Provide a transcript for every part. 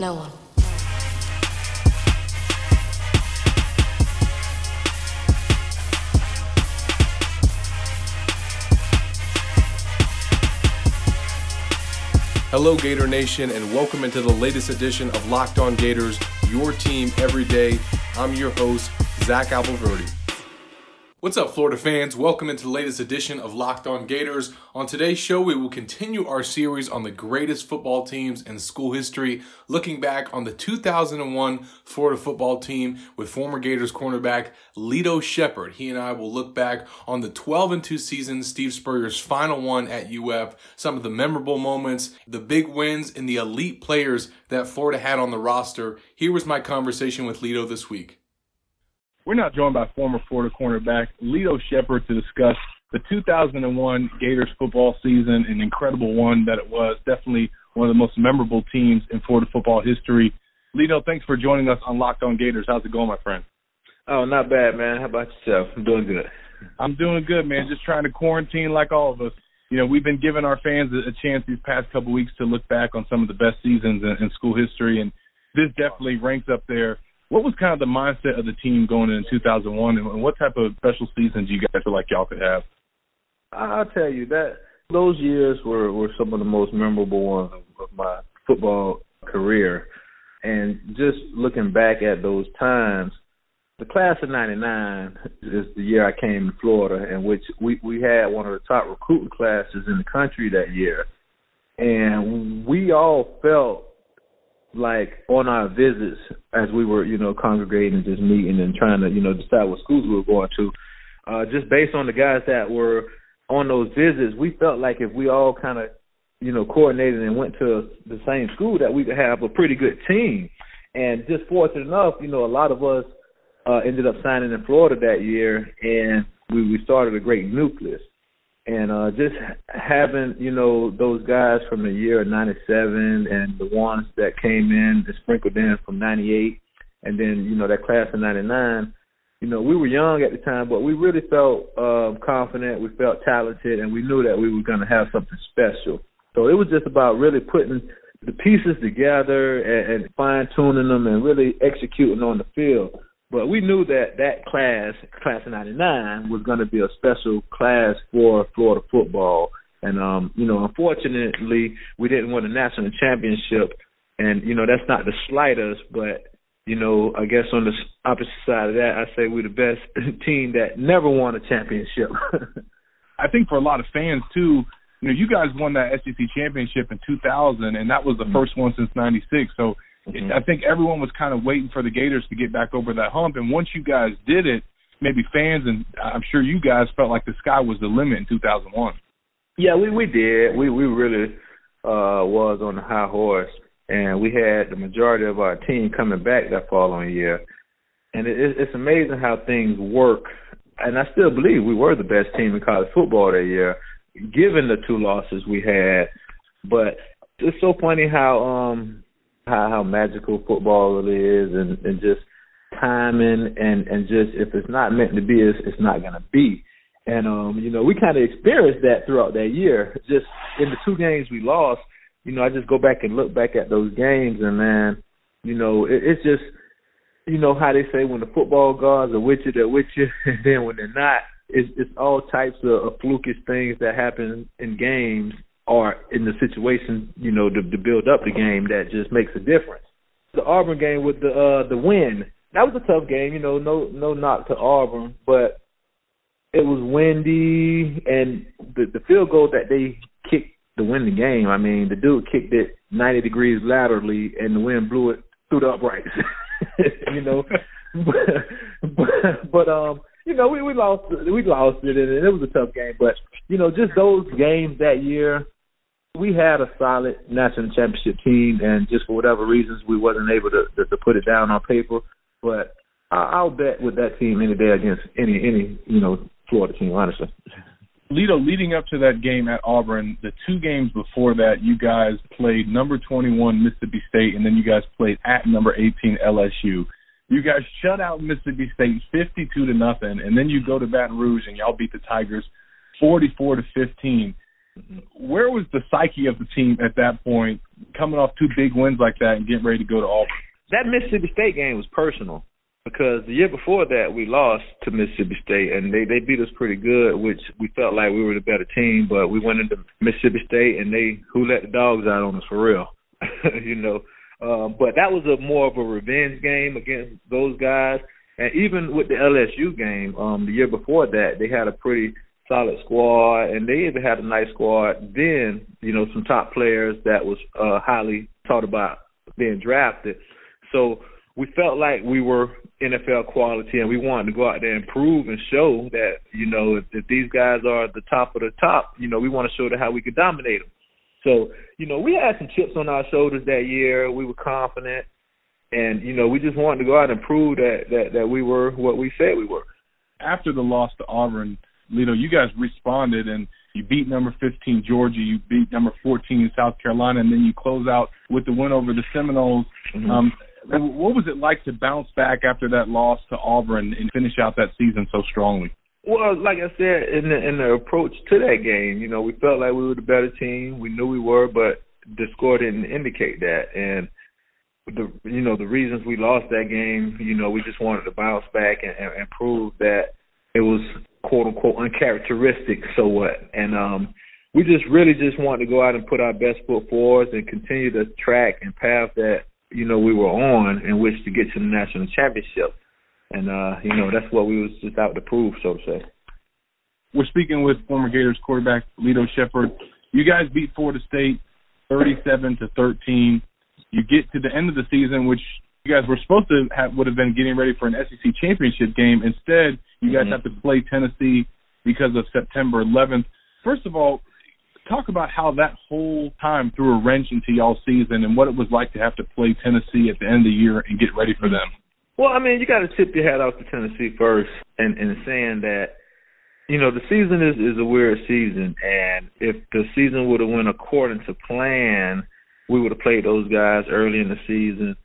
No one. Hello, Gator Nation, and welcome into the latest edition of Locked On Gators, your team every day. I'm your host, Zach Abolverdi. What's up, Florida fans? Welcome into the latest edition of Locked On Gators. On today's show, we will continue our series on the greatest football teams in school history, looking back on the 2001 Florida football team with former Gators cornerback Lito Sheppard. He and I will look back on the 12 and 2 season, Steve Spurrier's final one at UF, some of the memorable moments, the big wins, and the elite players that Florida had on the roster. Here was my conversation with Lito this week. We're not joined by former Florida cornerback Lito Sheppard to discuss the 2001 Gators football season, an incredible one that it was. Definitely one of the most memorable teams in Florida football history. Lito, thanks for joining us on Locked On Gators. How's it going, my friend? Oh, not bad, man. How about yourself? I'm doing good. I'm doing good, man. Just trying to quarantine like all of us. You know, we've been giving our fans a chance these past couple weeks to look back on some of the best seasons in, in school history, and this definitely ranks up there what was kind of the mindset of the team going into 2001, and what type of special season do you guys feel like y'all could have? I'll tell you that those years were were some of the most memorable ones of my football career, and just looking back at those times, the class of '99 is the year I came to Florida, in which we we had one of the top recruiting classes in the country that year, and we all felt like on our visits as we were, you know, congregating and just meeting and trying to, you know, decide what schools we were going to, uh, just based on the guys that were on those visits, we felt like if we all kind of, you know, coordinated and went to the same school that we could have a pretty good team. And just fortunate enough, you know, a lot of us uh, ended up signing in Florida that year, and we, we started a great nucleus and uh just having you know those guys from the year of '97 and the ones that came in and sprinkled in from '98, and then you know that class of '99. You know, we were young at the time, but we really felt uh, confident. We felt talented, and we knew that we were going to have something special. So it was just about really putting the pieces together and, and fine tuning them and really executing on the field. But we knew that that class, class of '99, was going to be a special class for Florida football. And um, you know, unfortunately, we didn't win a national championship. And you know, that's not to slight us, but you know, I guess on the opposite side of that, I say we're the best team that never won a championship. I think for a lot of fans too, you know, you guys won that SEC championship in 2000, and that was the mm-hmm. first one since '96. So Mm-hmm. I think everyone was kind of waiting for the Gators to get back over that hump, and once you guys did it, maybe fans and I'm sure you guys felt like the sky was the limit in 2001. Yeah, we we did. We we really uh was on the high horse, and we had the majority of our team coming back that following year. And it, it's amazing how things work. And I still believe we were the best team in college football that year, given the two losses we had. But it's so funny how um how how magical football really is, and and just timing and and just if it's not meant to be, it's, it's not gonna be. And um, you know, we kind of experienced that throughout that year. Just in the two games we lost, you know, I just go back and look back at those games, and man, you know, it, it's just, you know, how they say when the football gods are with you, they're with you, and then when they're not, it's it's all types of, of flukish things that happen in games are in the situation, you know, to, to build up the game that just makes a difference. The Auburn game with the uh the win, that was a tough game, you know, no no knock to Auburn, but it was windy and the the field goal that they kicked to win the game, I mean, the dude kicked it 90 degrees laterally and the wind blew it through the uprights. you know, but, but but um you know, we we lost we lost it and it was a tough game, but you know, just those games that year we had a solid national championship team, and just for whatever reasons, we wasn't able to to, to put it down on paper. But I, I'll bet with that team any day against any any you know Florida team, honestly. Lito, leading up to that game at Auburn, the two games before that, you guys played number 21 Mississippi State, and then you guys played at number 18 LSU. You guys shut out Mississippi State 52 to nothing, and then you go to Baton Rouge and y'all beat the Tigers 44 to 15 where was the psyche of the team at that point coming off two big wins like that and getting ready to go to Auburn? That Mississippi State game was personal because the year before that we lost to Mississippi State and they they beat us pretty good, which we felt like we were the better team. But we went into Mississippi State and they who let the dogs out on us for real, you know. Um, but that was a more of a revenge game against those guys. And even with the LSU game, um, the year before that, they had a pretty solid squad, and they even had a nice squad. Then, you know, some top players that was uh, highly thought about being drafted. So we felt like we were NFL quality, and we wanted to go out there and prove and show that you know if, if these guys are the top of the top, you know we want to show them how we could dominate them. So you know we had some chips on our shoulders that year. We were confident, and you know we just wanted to go out and prove that that that we were what we said we were. After the loss to Auburn, Lito, you guys responded and you beat number 15 Georgia, you beat number 14 South Carolina, and then you close out with the win over the Seminoles. Mm-hmm. Um, what was it like to bounce back after that loss to Auburn and finish out that season so strongly? Well, like I said, in the in the approach to that game, you know, we felt like we were the better team. We knew we were, but the score didn't indicate that. And the you know the reasons we lost that game, you know, we just wanted to bounce back and, and, and prove that it was quote unquote uncharacteristic. So what? And um, we just really just wanted to go out and put our best foot forward and continue the track and path that you know we were on in which to get to the national championship. And uh, you know that's what we was just out to prove, so to say. We're speaking with former Gators quarterback Lito Sheppard. You guys beat Florida State 37 to 13. You get to the end of the season, which you guys were supposed to have would have been getting ready for an SEC championship game. Instead, you guys mm-hmm. have to play Tennessee because of September 11th. First of all, talk about how that whole time threw a wrench into y'all season and what it was like to have to play Tennessee at the end of the year and get ready for them. Well, I mean, you got to tip your hat off to Tennessee first, and and saying that you know the season is is a weird season, and if the season would have went according to plan, we would have played those guys early in the season,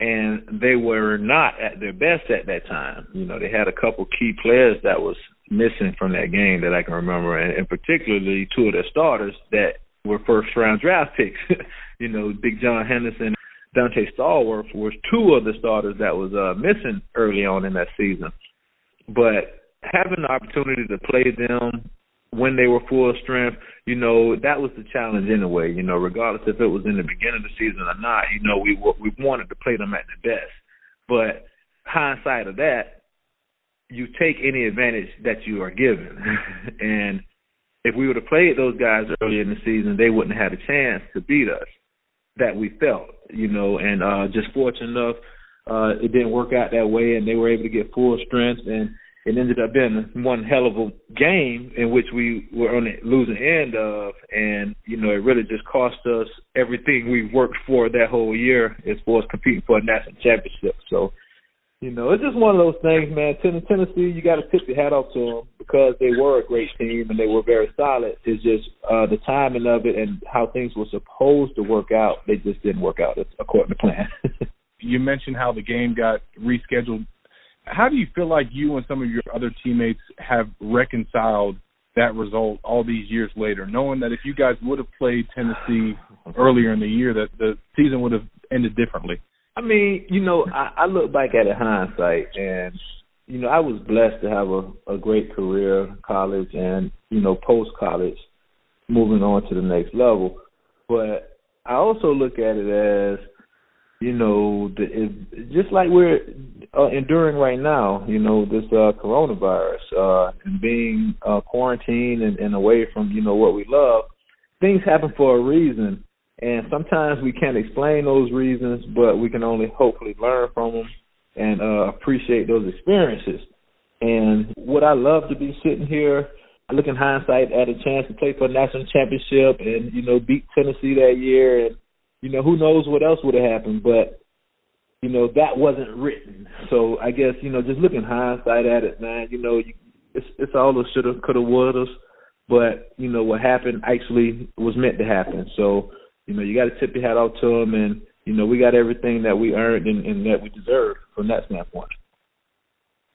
and they were not at their best at that time. You know, they had a couple key players that was missing from that game that I can remember, and, and particularly two of their starters that were first round draft picks. you know, Big John Henderson, Donté Stallworth was two of the starters that was uh, missing early on in that season. But having the opportunity to play them when they were full strength, you know, that was the challenge anyway. You know, regardless if it was in the beginning of the season or not, you know, we we wanted to play them at the best. But hindsight of that, you take any advantage that you are given. and if we would have played those guys earlier in the season, they wouldn't have had a chance to beat us that we felt, you know, and uh just fortunate enough uh it didn't work out that way and they were able to get full strength and it ended up being one hell of a game in which we were on the losing end of and, you know, it really just cost us everything we worked for that whole year as far as competing for a national championship. So you know, it's just one of those things, man. Tennessee, you got to tip your hat off to them because they were a great team and they were very solid. It's just uh, the timing of it and how things were supposed to work out. They just didn't work out according to plan. you mentioned how the game got rescheduled. How do you feel like you and some of your other teammates have reconciled that result all these years later, knowing that if you guys would have played Tennessee earlier in the year, that the season would have ended differently? I mean, you know, I, I look back at it hindsight, and you know, I was blessed to have a, a great career, college, and you know, post college, moving on to the next level. But I also look at it as, you know, the, it, just like we're uh, enduring right now. You know, this uh, coronavirus uh, and being uh, quarantined and, and away from you know what we love. Things happen for a reason, and sometimes we can't explain those reasons, but we can only hopefully learn from them and uh, appreciate those experiences. And what I love to be sitting here, I look in hindsight at a chance to play for a national championship and you know beat Tennessee that year, and you know who knows what else would have happened, but you know that wasn't written. So I guess you know just looking hindsight at it, man, you know you, it's it's all the shoulda, coulda, woulda, but you know what happened actually was meant to happen. So you know, you got to tip your hat off to them, and you know, we got everything that we earned and, and that we deserve from that standpoint.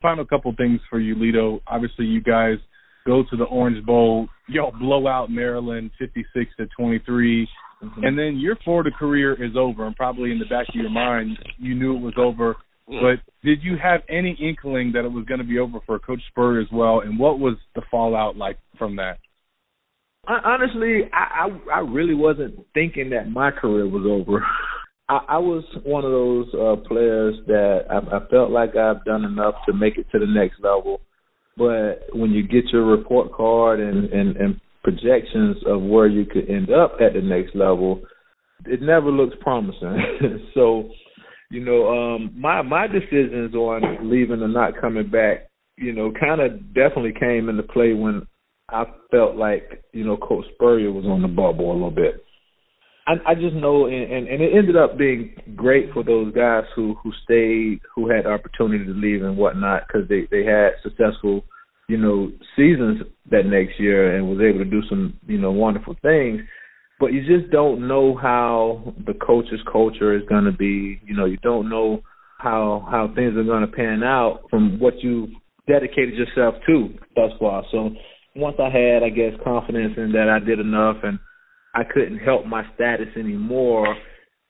Final couple things for you, Lito. Obviously, you guys go to the Orange Bowl. Y'all blow out Maryland, fifty-six to twenty-three. Mm-hmm. And then your Florida career is over, and probably in the back of your mind, you knew it was over. But did you have any inkling that it was going to be over for Coach Spurrier as well? And what was the fallout like from that? Honestly, I I, I really wasn't thinking that my career was over. I, I was one of those uh, players that I, I felt like I've done enough to make it to the next level. But when you get your report card and, and, and projections of where you could end up at the next level, it never looks promising. so, you know, um my my decisions on leaving or not coming back, you know, kind of definitely came into play when I felt like, you know, Coach Spurrier was on the bubble a little bit. I, I just know, and, and, and it ended up being great for those guys who who stayed, who had the opportunity to leave and whatnot, because they they had successful, you know, seasons that next year and was able to do some, you know, wonderful things. But you just don't know how the coach's culture is going to be. You know, you don't know how how things are going to pan out from what you've dedicated yourself to thus far. So once I had, I guess, confidence in that I did enough and I couldn't help my status anymore.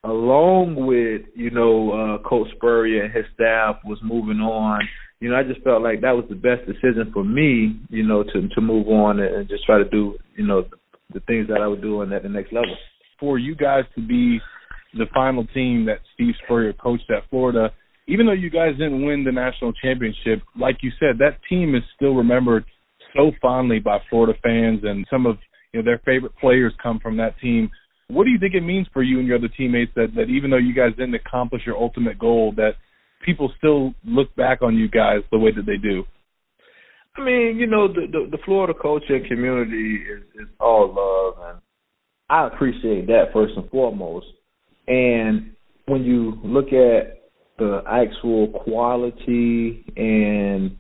Along with you know uh, Coach Spurrier and his staff was moving on. You know, I just felt like that was the best decision for me. You know, to to move on and just try to do you know the things that I would do at the next level. For you guys to be the final team that Steve Spurrier coached at Florida, even though you guys didn't win the national championship, like you said, that team is still remembered so fondly by Florida fans and some of you know their favorite players come from that team. What do you think it means for you and your other teammates that that even though you guys didn't accomplish your ultimate goal, that people still look back on you guys the way that they do? I mean, you know, the the, the Florida culture and community is, is all love, and I appreciate that first and foremost. And when you look at the actual quality and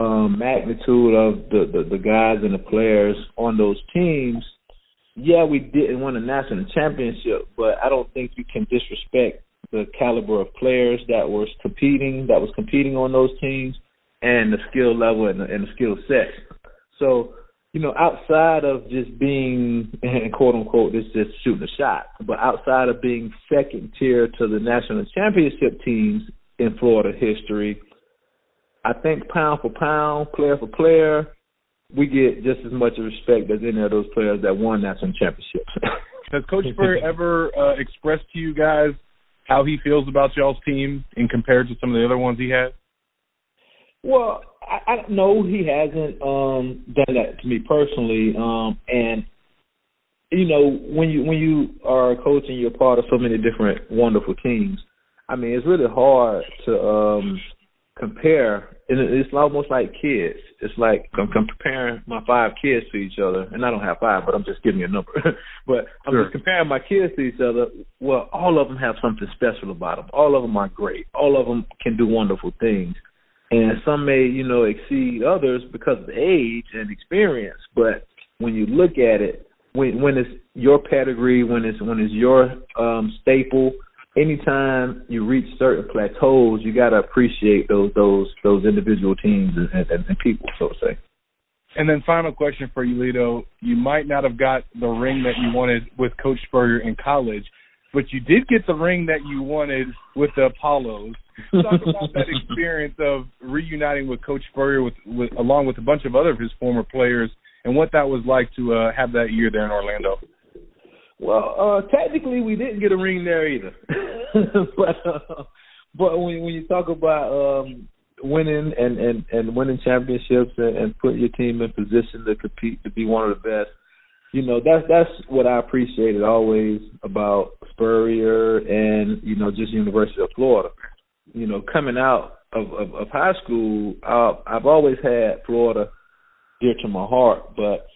um, magnitude of the, the the guys and the players on those teams, yeah, we didn't win a national championship, but I don't think you can disrespect the caliber of players that was competing that was competing on those teams and the skill level and the, and the skill set. So, you know, outside of just being and quote unquote this just shooting a shot, but outside of being second tier to the national championship teams in Florida history, I think pound for pound, player for player, we get just as much respect as any of those players that won national championships. Has Coach Spurrier ever uh, expressed to you guys how he feels about y'all's team in compared to some of the other ones he had? Well, I, I no, he hasn't um, done that to me personally. Um, and you know, when you when you are a coach and you're part of so many different wonderful teams, I mean, it's really hard to um, compare and it's almost like kids. It's like I'm, comparing my five kids to each other, and I don't have five, but I'm just giving you a number. but I'm sure. just comparing my kids to each other. Well, all of them have something special about them. All of them are great. All of them can do wonderful things, and some may, you know, exceed others because of age and experience. But when you look at it, when when it's your pedigree, when it's when it's your um, staple anytime you reach certain plateaus, you got to appreciate those those those individual teams and, and, and people, so to say. And then final question for you, Lito. You might not have got the ring that you wanted with Coach Spurrier in college, but you did get the ring that you wanted with the Apollos. Talk about that experience of reuniting with Coach Spurrier with, with along with a bunch of other of his former players and what that was like to uh, have that year there in Orlando. Well, uh, technically, we didn't get a ring there either. but uh, but when when you talk about um, winning and and and winning championships and, and putting your team in position to compete to be one of the best, you know that's that's what I appreciated always about Spurrier and you know just University of Florida. You know, coming out of of, of high school, uh, I've always had Florida dear to my heart, but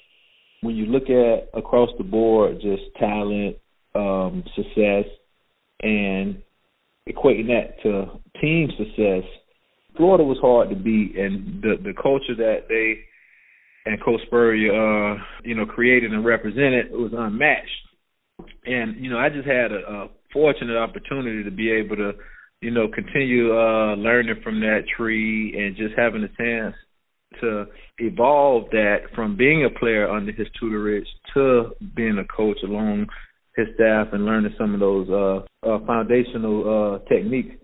when you look at across the board, just talent, um, success, and equating that to team success, Florida was hard to beat, and the the culture that they and Coach Spurrier, uh, you know, created and represented was unmatched. And you know, I just had a, a fortunate opportunity to be able to, you know, continue uh, learning from that tree and just having a chance to evolve that from being a player under his tutorage to being a coach along his staff and learning some of those uh, uh, foundational uh, techniques.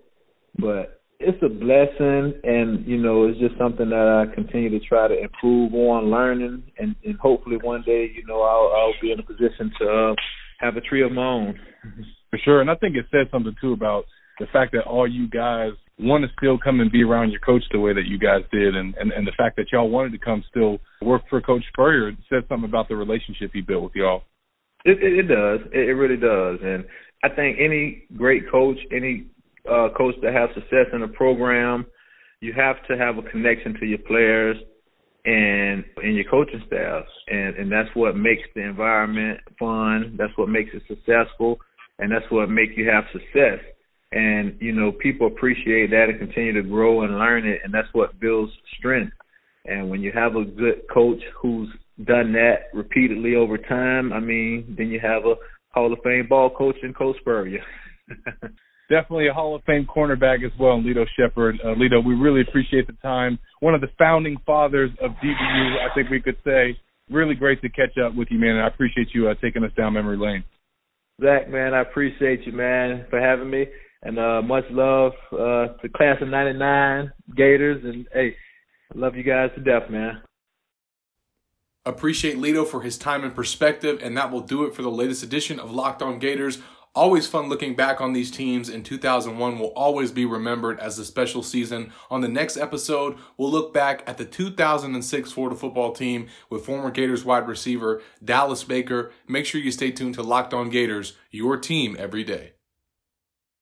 But it's a blessing, and you know, it's just something that I continue to try to improve on, learning, and, and hopefully one day, you know, I'll, I'll be in a position to uh, have a tree of my own. For sure, and I think it says something too about the fact that all you guys want to still come and be around your coach the way that you guys did, and and, and the fact that y'all wanted to come still work for Coach Spurrier says something about the relationship he built with y'all. It, it, it does. It, it really does, and I think any great coach, any uh, coach that has success in a program, you have to have a connection to your players and and your coaching staff, and and that's what makes the environment fun. That's what makes it successful, and that's what makes you have success. And you know, people appreciate that and continue to grow and learn it, and that's what builds strength. And when you have a good coach who's done that repeatedly over time, I mean, then you have a Hall of Fame ball coach in Coach Spurrier. definitely a Hall of Fame cornerback as well, Lito Sheppard. Uh, Lito, we really appreciate the time. One of the founding fathers of DBU, I think we could say. Really great to catch up with you, man, and I appreciate you uh, taking us down memory lane. Zach, man, I appreciate you, man, for having me, and uh, much love uh, to class of '99 Gators, and hey, I love you guys to death, man. Appreciate Lito for his time and perspective, and that will do it for the latest edition of Locked On Gators. Always fun looking back on these teams, and 2001 will always be remembered as a special season. On the next episode, we'll look back at the 2006 Florida football team with former Gators wide receiver Dallas Baker. Make sure you stay tuned to Locked On Gators, your team every day.